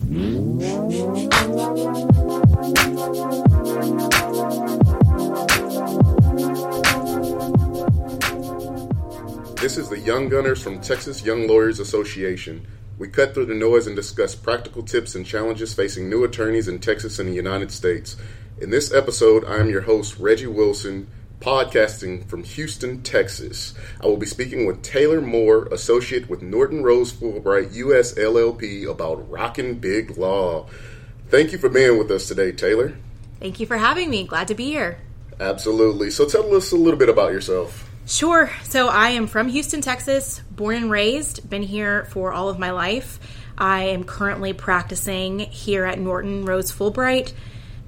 This is the Young Gunners from Texas Young Lawyers Association. We cut through the noise and discuss practical tips and challenges facing new attorneys in Texas and the United States. In this episode, I am your host, Reggie Wilson, podcasting from Houston, Texas. I will be speaking with Taylor Moore, associate with Norton Rose Fulbright US LLP, about rocking big law. Thank you for being with us today, Taylor. Thank you for having me. Glad to be here. Absolutely. So tell us a little bit about yourself. Sure. So I am from Houston, Texas, born and raised, been here for all of my life. I am currently practicing here at Norton Rose Fulbright.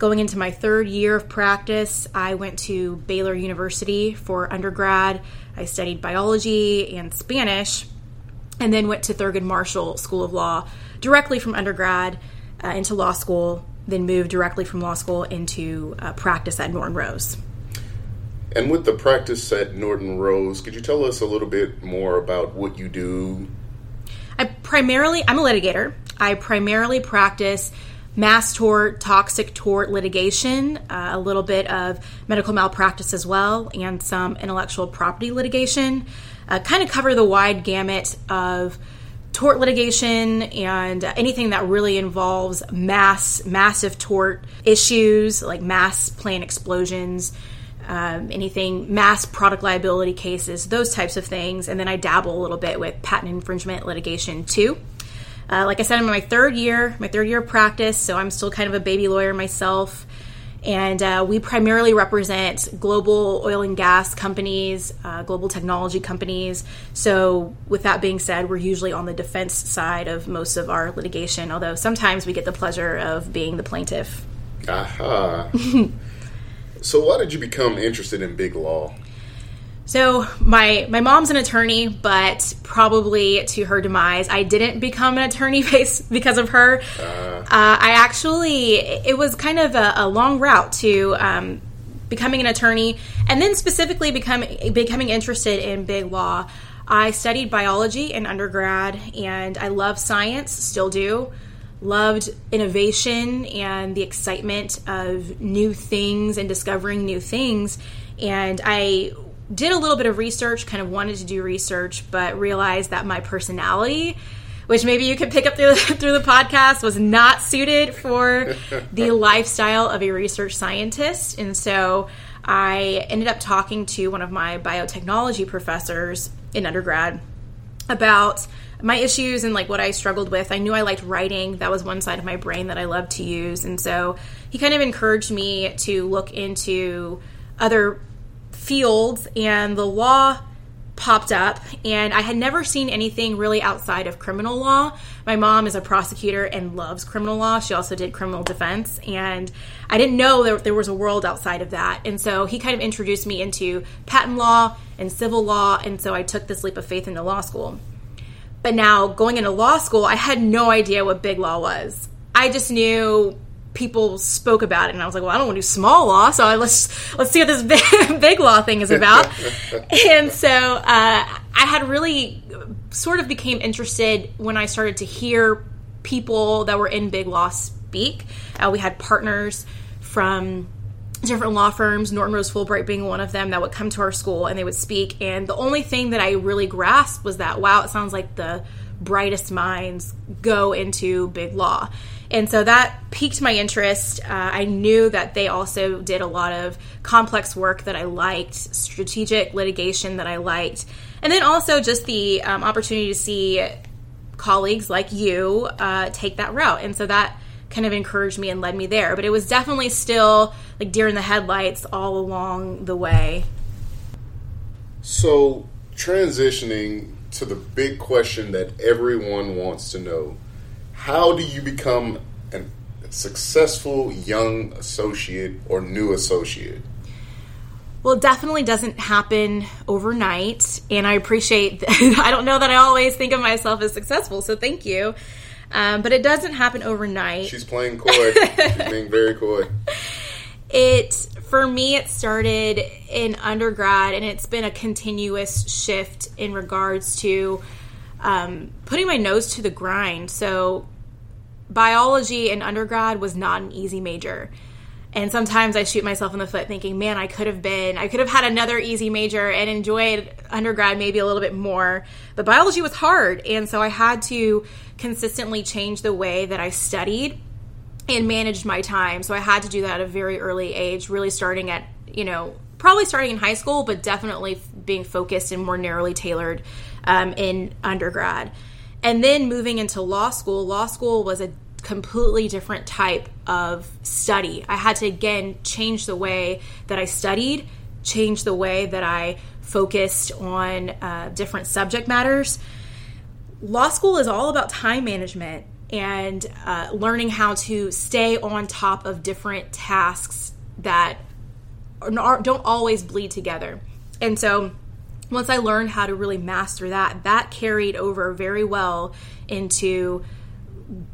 Going into my third year of practice, I went to Baylor University for undergrad. I studied biology and Spanish, and then went to Thurgood Marshall School of Law directly from undergrad uh, into law school, then moved directly from law school into uh, practice at Norton Rose. And with the practice at Norton Rose, could you tell us a little bit more about what you do? I primarily, I'm a litigator. I primarily practice mass tort, toxic tort litigation, uh, a little bit of medical malpractice as well, and some intellectual property litigation. Uh, kind of cover the wide gamut of tort litigation and anything that really involves mass, massive tort issues like mass plant explosions um, anything mass product liability cases, those types of things. And then I dabble a little bit with patent infringement litigation too. Uh, like I said, I'm in my third year, my third year of practice, so I'm still kind of a baby lawyer myself. And uh, we primarily represent global oil and gas companies, uh, global technology companies. So, with that being said, we're usually on the defense side of most of our litigation, although sometimes we get the pleasure of being the plaintiff. Aha. So, why did you become interested in big law? So my my mom's an attorney, but probably to her demise, I didn't become an attorney based because of her. Uh, uh, I actually it was kind of a, a long route to um, becoming an attorney, and then specifically becoming becoming interested in big law. I studied biology in undergrad, and I love science, still do loved innovation and the excitement of new things and discovering new things. And I did a little bit of research, kind of wanted to do research, but realized that my personality, which maybe you could pick up through the, through the podcast, was not suited for the lifestyle of a research scientist. And so I ended up talking to one of my biotechnology professors in undergrad about my issues and like what I struggled with. I knew I liked writing. That was one side of my brain that I loved to use. And so he kind of encouraged me to look into other fields and the law popped up and I had never seen anything really outside of criminal law. My mom is a prosecutor and loves criminal law. She also did criminal defense and I didn't know that there was a world outside of that. And so he kind of introduced me into patent law and civil law and so I took this leap of faith into law school. But now going into law school, I had no idea what big law was. I just knew people spoke about it, and I was like, "Well, I don't want to do small law, so I, let's let's see what this big, big law thing is about." and so uh, I had really sort of became interested when I started to hear people that were in big law speak. Uh, we had partners from different law firms, Norton Rose Fulbright being one of them, that would come to our school and they would speak. And the only thing that I really grasped was that, wow, it sounds like the brightest minds go into big law. And so that piqued my interest. Uh, I knew that they also did a lot of complex work that I liked, strategic litigation that I liked, and then also just the um, opportunity to see colleagues like you uh, take that route. And so that kind of encouraged me and led me there. But it was definitely still like deer in the headlights all along the way. So, transitioning to the big question that everyone wants to know how do you become a successful young associate or new associate? Well, it definitely doesn't happen overnight. And I appreciate, that, I don't know that I always think of myself as successful, so thank you. Um, but it doesn't happen overnight. She's playing coy. She's being very coy. It for me, it started in undergrad, and it's been a continuous shift in regards to um, putting my nose to the grind. So biology in undergrad was not an easy major. And sometimes I shoot myself in the foot thinking, man, I could have been, I could have had another easy major and enjoyed undergrad maybe a little bit more. But biology was hard. And so I had to consistently change the way that I studied and managed my time. So I had to do that at a very early age, really starting at, you know, probably starting in high school, but definitely being focused and more narrowly tailored um, in undergrad. And then moving into law school, law school was a completely different type of study. I had to again change the way that I studied, change the way that I focused on uh, different subject matters. Law school is all about time management and uh, learning how to stay on top of different tasks that are, don't always bleed together. And so once I learned how to really master that, that carried over very well into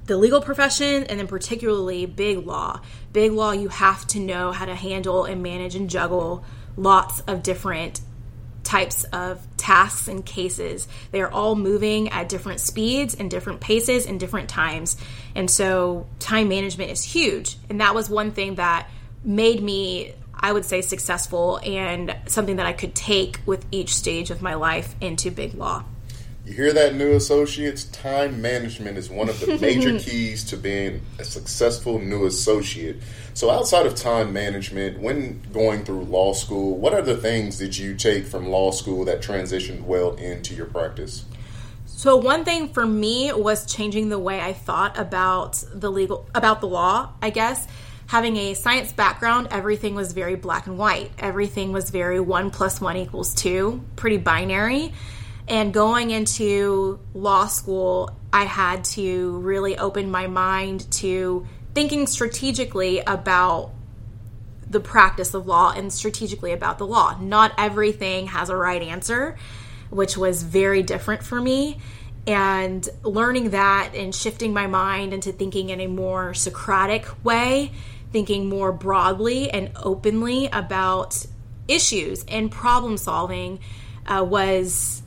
the legal profession and then particularly big law. Big law, you have to know how to handle and manage and juggle lots of different types of tasks and cases. They are all moving at different speeds and different paces and different times. And so time management is huge. And that was one thing that made me I would say successful and something that I could take with each stage of my life into big law. You hear that, new associates? Time management is one of the major keys to being a successful new associate. So, outside of time management, when going through law school, what other things did you take from law school that transitioned well into your practice? So one thing for me was changing the way I thought about the legal about the law, I guess. Having a science background, everything was very black and white. Everything was very one plus one equals two, pretty binary. And going into law school, I had to really open my mind to thinking strategically about the practice of law and strategically about the law. Not everything has a right answer, which was very different for me. And learning that and shifting my mind into thinking in a more Socratic way, thinking more broadly and openly about issues and problem solving uh, was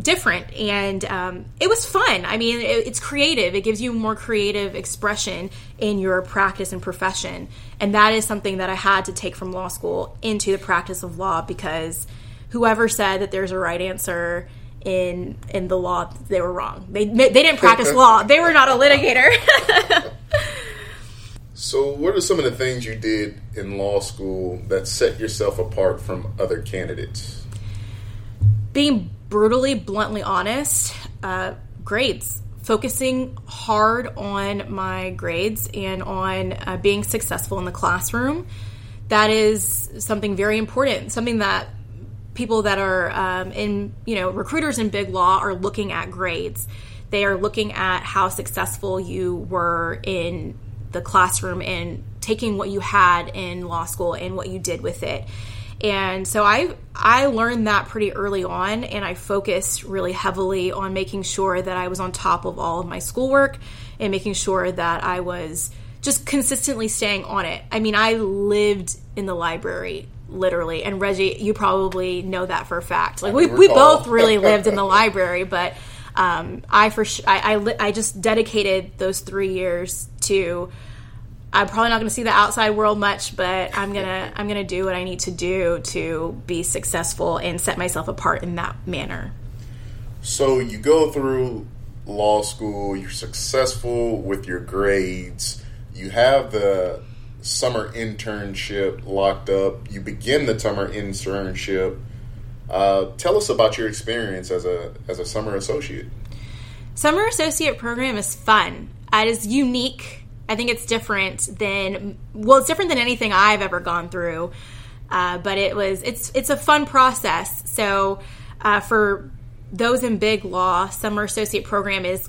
different. And um, it was fun. I mean it, it's creative. It gives you more creative expression in your practice and profession. And that is something that i had to take from law school into the practice of law because whoever said that there's a right answer in in the law they were wrong. They they didn't practice law. They were not a litigator so what are some of the things you did in law school that set yourself apart from other candidates being brutally, bluntly honest, uh, grades. Focusing hard on my grades and on uh, being successful in the classroom. That is something very important, something that people that are um, in, you know, recruiters in big law are looking at grades. They are looking at how successful you were in the classroom and taking what you had in law school and what you did with it. And so I I learned that pretty early on and I focused really heavily on making sure that I was on top of all of my schoolwork and making sure that I was just consistently staying on it. I mean, I lived in the library literally and Reggie, you probably know that for a fact. Like we, we both really lived in the library, but um, I for I, I, li- I just dedicated those three years to I'm probably not going to see the outside world much, but I'm gonna I'm gonna do what I need to do to be successful and set myself apart in that manner. So you go through law school, you're successful with your grades, you have the summer internship locked up, you begin the summer internship. Uh, tell us about your experience as a as a summer associate. Summer associate program is fun. It is unique I think it's different than well, it's different than anything I've ever gone through. Uh, but it was it's it's a fun process. So uh, for those in big law, summer associate program is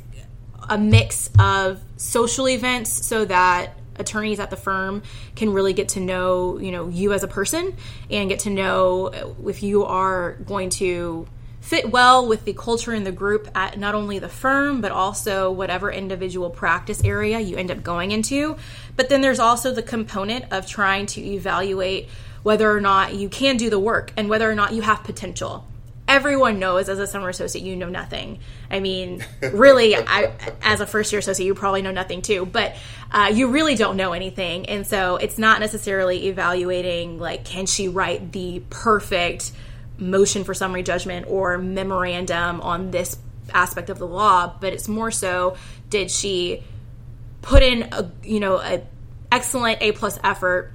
a mix of social events so that attorneys at the firm can really get to know you know you as a person and get to know if you are going to fit well with the culture in the group at not only the firm, but also whatever individual practice area you end up going into. But then there's also the component of trying to evaluate whether or not you can do the work and whether or not you have potential. Everyone knows as a summer associate you know nothing. I mean, really, I as a first year associate you probably know nothing too, but uh, you really don't know anything, and so it's not necessarily evaluating like can she write the perfect motion for summary judgment or memorandum on this aspect of the law, but it's more so did she put in a you know a excellent A plus effort?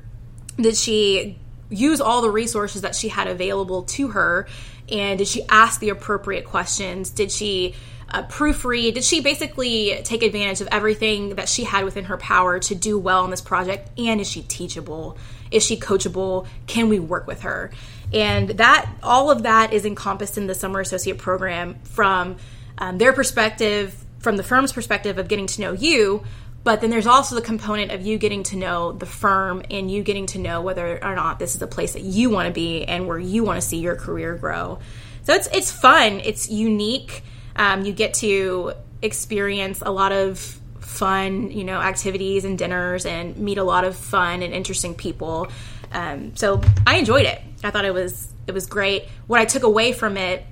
Did she use all the resources that she had available to her? And did she ask the appropriate questions? Did she uh, proofread? Did she basically take advantage of everything that she had within her power to do well on this project? And is she teachable? Is she coachable? Can we work with her? And that all of that is encompassed in the summer associate program from um, their perspective, from the firm's perspective of getting to know you, but then there's also the component of you getting to know the firm and you getting to know whether or not this is a place that you want to be and where you want to see your career grow. So it's it's fun. It's unique. Um, you get to experience a lot of fun, you know, activities and dinners and meet a lot of fun and interesting people. Um, so I enjoyed it. I thought it was it was great. What I took away from it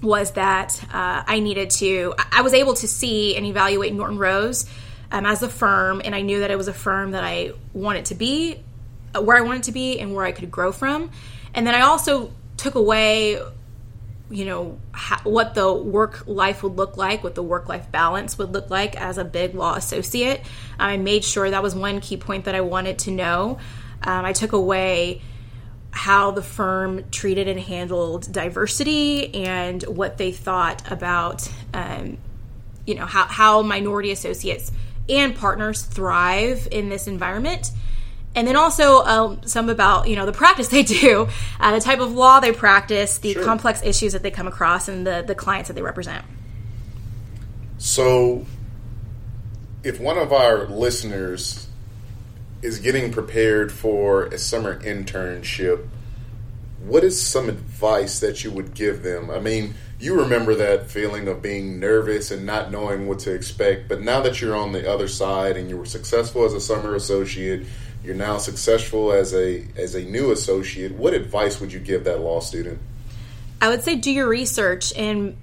was that uh, I needed to. I was able to see and evaluate Norton Rose um, as a firm, and I knew that it was a firm that I wanted to be, uh, where I wanted to be, and where I could grow from. And then I also took away, you know, ha- what the work life would look like, what the work life balance would look like as a big law associate. I made sure that was one key point that I wanted to know. Um, I took away how the firm treated and handled diversity and what they thought about, um, you know, how, how minority associates and partners thrive in this environment. And then also um, some about you know the practice they do uh, the type of law they practice the sure. complex issues that they come across and the, the clients that they represent. So if one of our listeners is getting prepared for a summer internship what is some advice that you would give them? I mean you remember that feeling of being nervous and not knowing what to expect. But now that you're on the other side and you were successful as a summer associate, you're now successful as a as a new associate. What advice would you give that law student? I would say do your research and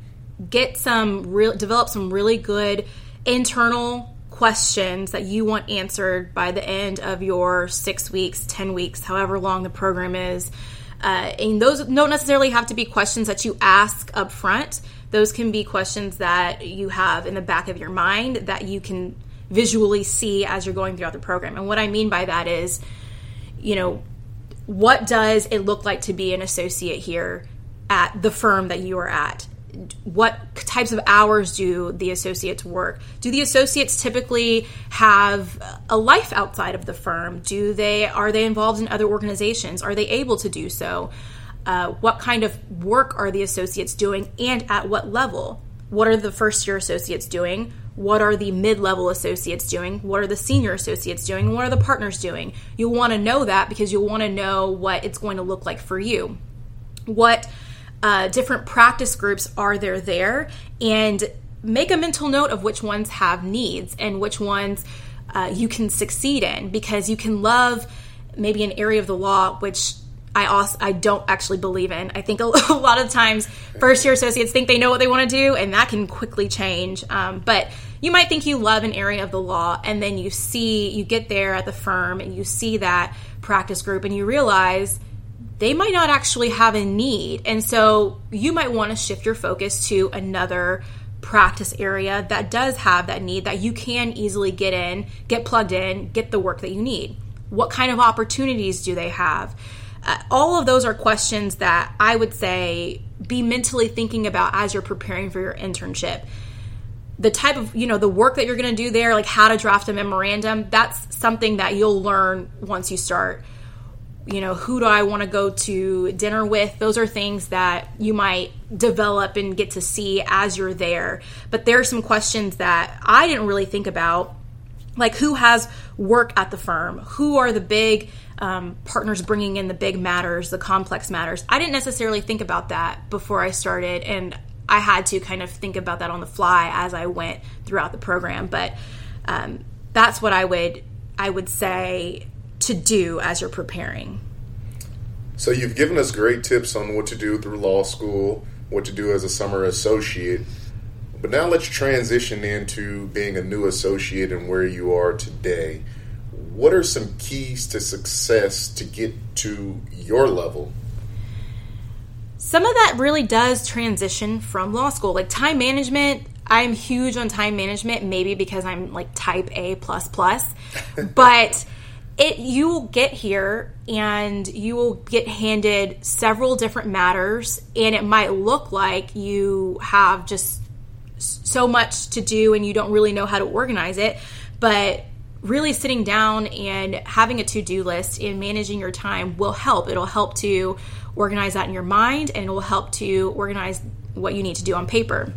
get some real develop some really good internal questions that you want answered by the end of your 6 weeks, 10 weeks, however long the program is uh, and those don't necessarily have to be questions that you ask up front. Those can be questions that you have in the back of your mind that you can visually see as you're going throughout the program. And what I mean by that is, you know, what does it look like to be an associate here at the firm that you are at? What types of hours do the associates work? Do the associates typically have a life outside of the firm? Do they are they involved in other organizations? Are they able to do so? Uh, what kind of work are the associates doing, and at what level? What are the first year associates doing? What are the mid level associates doing? What are the senior associates doing? What are the partners doing? You'll want to know that because you'll want to know what it's going to look like for you. What uh, different practice groups are there there and make a mental note of which ones have needs and which ones uh, you can succeed in because you can love maybe an area of the law which I also I don't actually believe in. I think a, lot of times first year associates think they know what they want to do, and that can quickly change. Um, but you might think you love an area of the law, and then you see you get there at the firm and you see that practice group, and you realize they might not actually have a need. And so you might want to shift your focus to another practice area that does have that need that you can easily get in, get plugged in, get the work that you need. What kind of opportunities do they have? Uh, all of those are questions that I would say be mentally thinking about as you're preparing for your internship. The type of, you know, the work that you're going to do there, like how to draft a memorandum, that's something that you'll learn once you start you know, who do I want to go to dinner with? Those are things that you might develop and get to see as you're there. But there are some questions that I didn't really think about, like who has work at the firm? Who are the big um, partners bringing in the big matters, the complex matters? I didn't necessarily think about that before I started, and I had to kind of think about that on the fly as I went throughout the program. But um, that's what I would I would say to do as you're preparing? So you've given us great tips on what to do through law school. what to do as a summer associate. But now let's transition into being a new associate and where you are today. What are some keys to success to get to your level? Some of that really does transition from law school. Like time management, I'm huge on time management, maybe because I'm like type A plus plus. but it you will get here and you will get handed several different matters and it might look like you have just so much to do and you don't really know how to organize it but really sitting down and having a to-do list and managing your time will help. It'll help to organize that in your mind and it will help to organize what you need to do on paper.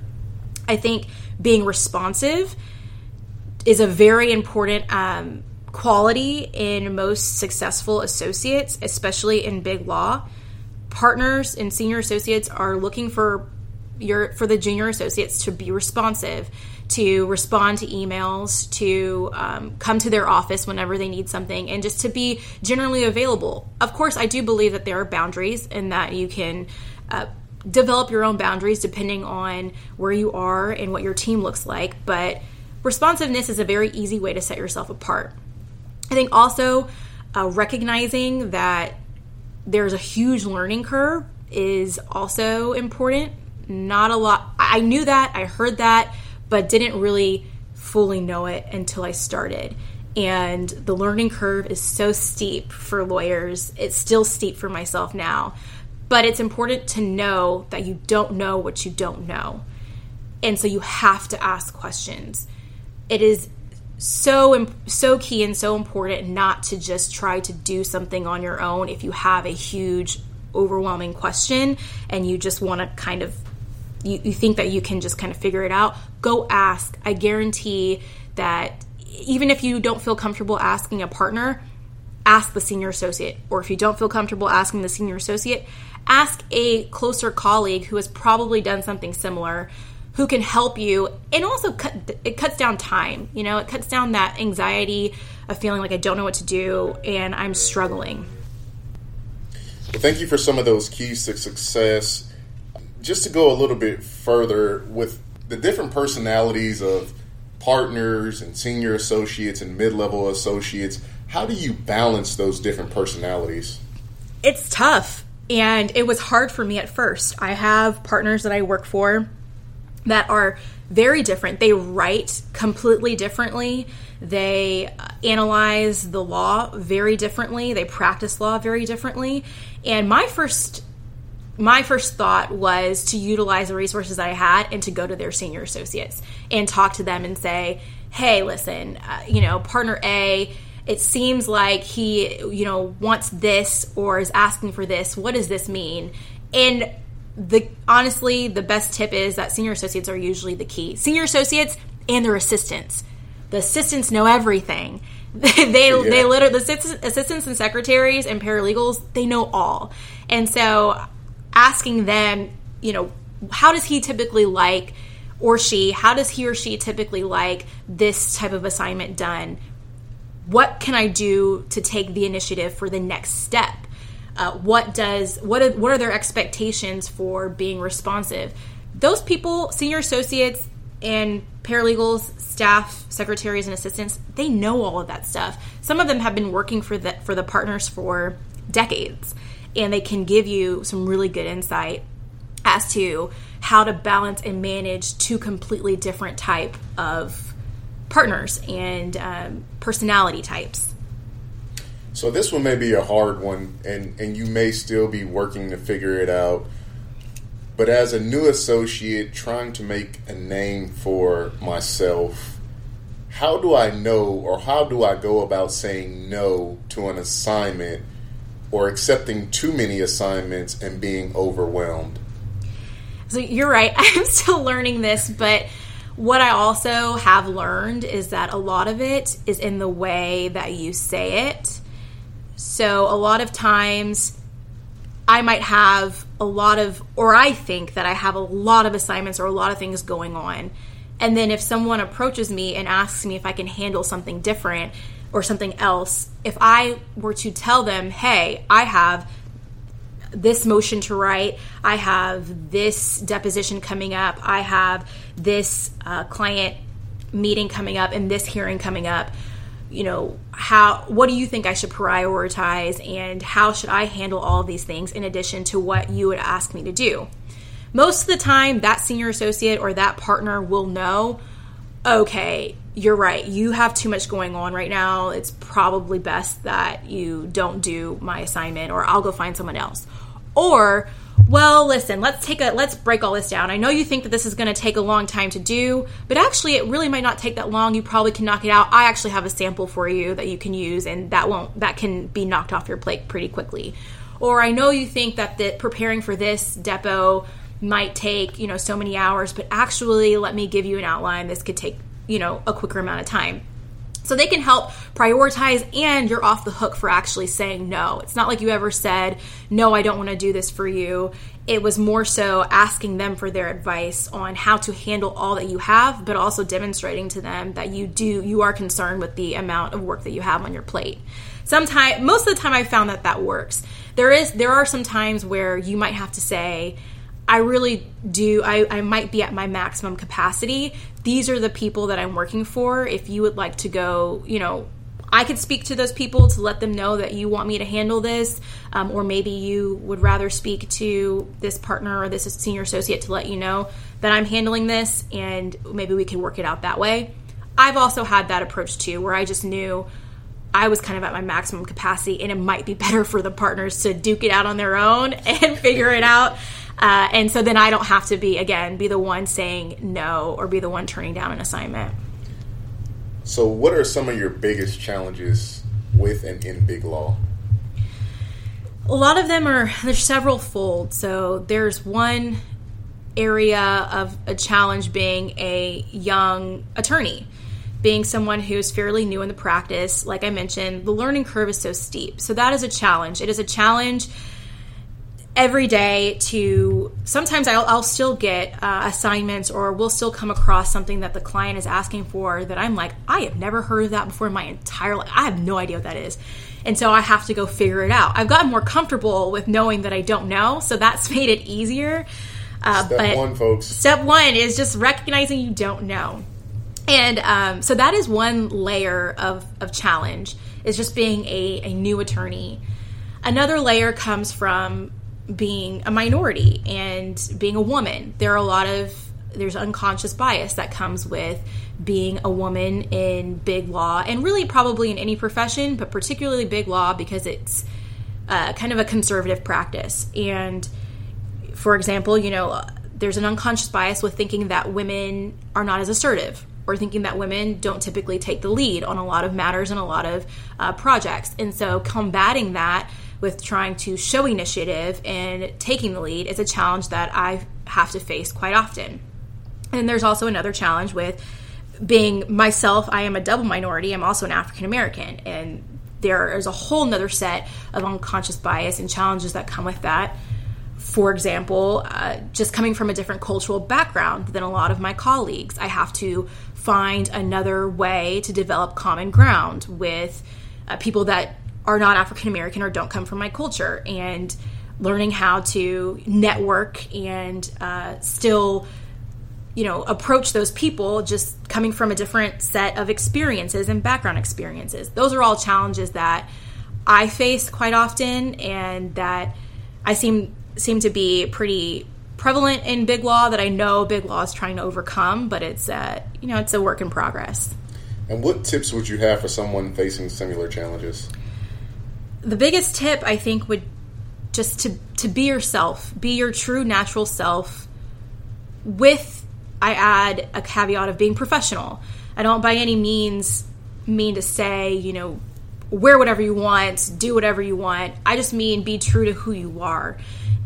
I think being responsive is a very important um, quality in most successful associates, especially in big law. Partners and senior associates are looking for your for the junior associates to be responsive, to respond to emails, to um, come to their office whenever they need something, and just to be generally available. Of course, I do believe that there are boundaries and that you can. Uh, develop your own boundaries depending on where you are and what your team looks like but responsiveness is a very easy way to set yourself apart I think also uh, recognizing that there's a huge learning curve is also important. Not a lot. I knew that, I heard that, but didn't really fully know it until I started. And the learning curve is so steep for lawyers. It's still steep for myself now. But it's important to know that you don't know what you don't know. And so you have to ask questions. It is so so key and so important not to just try to do something on your own if you have a huge overwhelming question and you just want to kind of you, you think that you can just kind of figure it out go ask. I guarantee that even if you don't feel comfortable asking a partner ask the senior associate. Or if you don't feel comfortable asking the senior associate ask a closer colleague who has probably done something similar who can help you. And also cut, it cuts down time you know? It cuts down that anxiety of feeling like i don't know what to do and i'm struggling. Well thank you for some of those keys to success. Just to go a little bit further with the different personalities of partners and senior associates and mid-level associates how do you balance those different personalities? It's tough and it was hard for me at first. I have partners that i work for that are very different. They write completely differently. They uh, analyze the law very differently. They practice law very differently. And my first my first thought was to utilize the resources I had and to go to their senior associates and talk to them and say, "Hey, listen, uh, you know, partner A, it seems like he, you know, wants this or is asking for this. What does this mean?" And the honestly the best tip is that senior associates are usually the key. Senior associates and their assistants. The assistants know everything. They yeah. they literally the assistants and secretaries and paralegals they know all. And so asking them you know how does he typically like or she how does he or she typically like this type of assignment done? What can i do to take the initiative for the next step uh, what does what are, what are their expectations for being responsive? Those people senior associates and paralegals staff secretaries and assistants they know all of that stuff. Some of them have been working for the for the partners for decades and they can give you some really good insight as to how to balance and manage two completely different type of partners and um, personality types so this one may be a hard one, and and you may still be working to figure it out. But as a new associate trying to make a name for myself, how do I know or how do I go about saying no to an assignment or accepting too many assignments and being overwhelmed? So you're right. I'm still learning this, but what I also have learned is that a lot of it is in the way that you say it. So a lot of times I might have a lot of, or I think that I have a lot of assignments or a lot of things going on. And then if someone approaches me and asks me if I can handle something different or something else, if I were to tell them, hey, I have this motion to write. I have this deposition coming up. I have this uh, client meeting coming up and this hearing coming up. You know, how what do you think I should prioritize and how should I handle all these things in addition to what you would ask me to do? Most of the time that senior associate or that partner will know, okay, you're right. You have too much going on right now. It's probably best that you don't do my assignment or I'll go find someone else. Or, well, listen, let's take a let's break all this down. I know you think that this is going to take a long time to do, but actually it really might not take that long. You probably can knock it out. I actually have a sample for you that you can use and that won't that can be knocked off your plate pretty quickly. Or I know you think that the preparing for this depot might take, you know, so many hours, but actually let me give you an outline. This could take you know, a quicker amount of time. So they can help prioritize and you're off the hook for actually saying no. It's not like you ever said, no, I don't want to do this for you. It was more so asking them for their advice on how to handle all that you have, but also demonstrating to them that you do, you are concerned with the amount of work that you have on your plate. Sometimes, most of the time I found that that works. There is, there are some times where you might have to say, I really do. I, I might be at my maximum capacity. These are the people that I'm working for. If you would like to go, you know, I could speak to those people to let them know that you want me to handle this, um, or maybe you would rather speak to this partner or this senior associate to let you know that I'm handling this, and maybe we can work it out that way. I've also had that approach too, where I just knew I was kind of at my maximum capacity, and it might be better for the partners to duke it out on their own and figure it out. Uh, and so then I don't have to be, again, be the one saying no or be the one turning down an assignment. So, what are some of your biggest challenges with and in big law? A lot of them are, there's several fold. So, there's one area of a challenge being a young attorney being someone who's fairly new in the practice, like I mentioned, the learning curve is so steep. So that is a challenge. It is a challenge every day to sometimes I'll, I'll still get uh, assignments or we'll still come across something that the client is asking for that I'm like, I have never heard of that before in my entire life. I have no idea what that is. And so I have to go figure it out. I've gotten more comfortable with knowing that I don't know, so that's made it easier. Uh, step but one, folks. Step one is just recognizing you don't know. And um, so that is one layer of, of challenge, is just being a, a new attorney. Another layer comes from being a minority and being a woman. There are a lot of there's unconscious bias that comes with being a woman in big law and really probably in any profession, but particularly big law because it's uh, kind of a conservative practice. And for example, you know, there's an unconscious bias with thinking that women are not as assertive or thinking that women don't typically take the lead on a lot of matters and a lot of uh, projects. And so combating that with trying to show initiative and taking the lead is a challenge that I have to face quite often. And there's also another challenge with being myself, I am a double minority, I'm also an African American. And there is a whole nother set of unconscious bias and challenges that come with that. For example, uh, just coming from a different cultural background than a lot of my colleagues, I have to find another way to develop common ground with uh, people that are not African American or don't come from my culture, and learning how to network and uh, still you know approach those people just coming from a different set of experiences and background experiences. Those are all challenges that i face quite often and that i seem seem to be pretty prevalent in big law that i know big law is trying to overcome but it's uh, you know it's a work in progress. And what tips would you have for someone facing similar challenges the biggest tip I think would just to to be yourself, be your true natural self with I add a caveat of being professional. I don't by any means mean to say, you know, wear whatever you want, do whatever you want. I just mean be true to who you are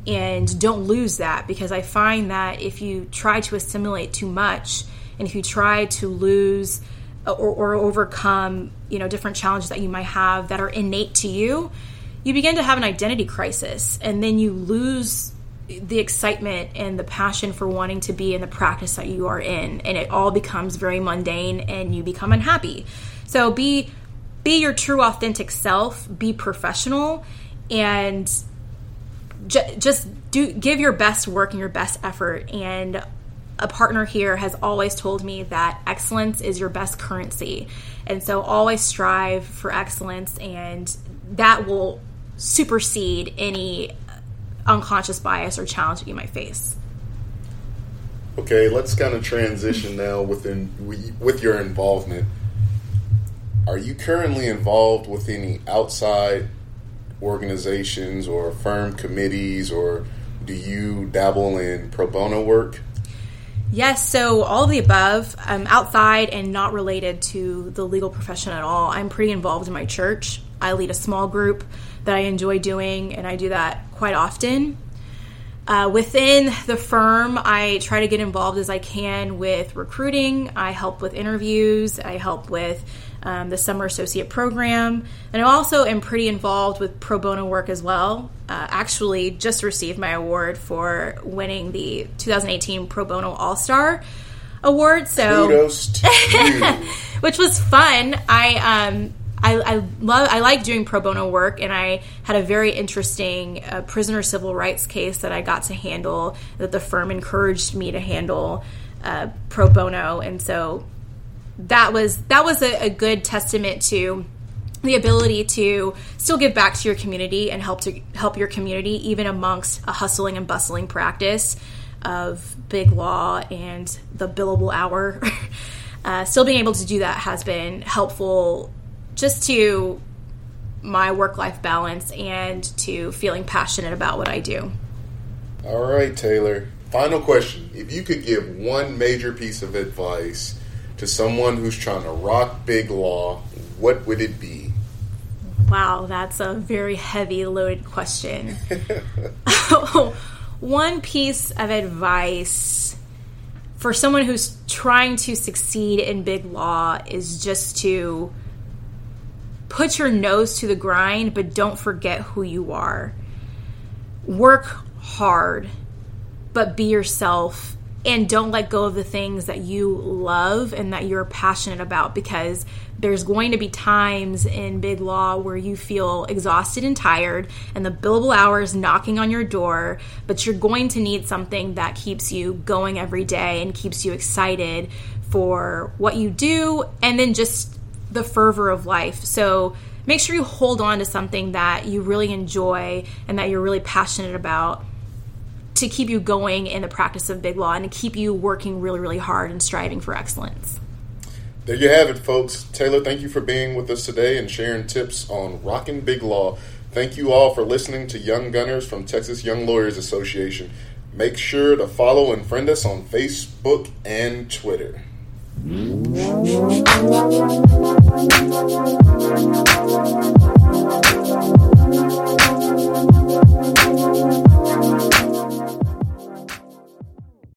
and don't lose that because I find that if you try to assimilate too much and if you try to lose or, or overcome you know different challenges that you might have that are innate to you you begin to have an identity crisis. And then you lose the excitement and the passion for wanting to be in the practice that you are in. And it all becomes very mundane and you become unhappy. So be be your true authentic self. Be professional and j- just do give your best work and your best effort. And a partner here has always told me that excellence is your best currency. And so always strive for excellence, and that will supersede any unconscious bias or challenge that you might face. Okay, let's kind of transition now within with your involvement. Are you currently involved with any outside organizations or firm committees, or do you dabble in pro bono work? Yes, so all of the above, um, outside and not related to the legal profession at all. I'm pretty involved in my church. I lead a small group that I enjoy doing, and I do that quite often. Uh, within the firm, I try to get involved as I can with recruiting. I help with interviews. I help with um, the summer associate program, and I also am pretty involved with pro bono work as well. Uh, actually, just received my award for winning the 2018 Pro Bono All Star Award. So, which was fun. I um, I, I, love I like doing pro bono work, and I had a very interesting uh, prisoner civil rights case that I got to handle that the firm encouraged me to handle uh, pro bono, and so that was that was a, a good testament to the ability to still give back to your community and help to help your community even amongst a hustling and bustling practice of big law and the billable hour. uh, still being able to do that has been helpful just to my work life balance and to feeling passionate about what I do. All right, Taylor. Final question. If you could give one major piece of advice to someone who's trying to rock big law, what would it be? Wow, that's a very heavy loaded question. one piece of advice for someone who's trying to succeed in big law is just to put your nose to the grind, but don't forget who you are. Work hard, but be yourself and don't let go of the things that you love and that you're passionate about because there's going to be times in big law where you feel exhausted and tired and the billable hours knocking on your door but you're going to need something that keeps you going every day and keeps you excited for what you do and then just the fervor of life. So make sure you hold on to something that you really enjoy and that you're really passionate about to keep you going in the practice of big law and to keep you working really, really hard and striving for excellence. There you have it, folks. Taylor, thank you for being with us today and sharing tips on rocking big law. Thank you all for listening to Young Gunners from Texas Young Lawyers Association. Make sure to follow and friend us on Facebook and Twitter. Thank you.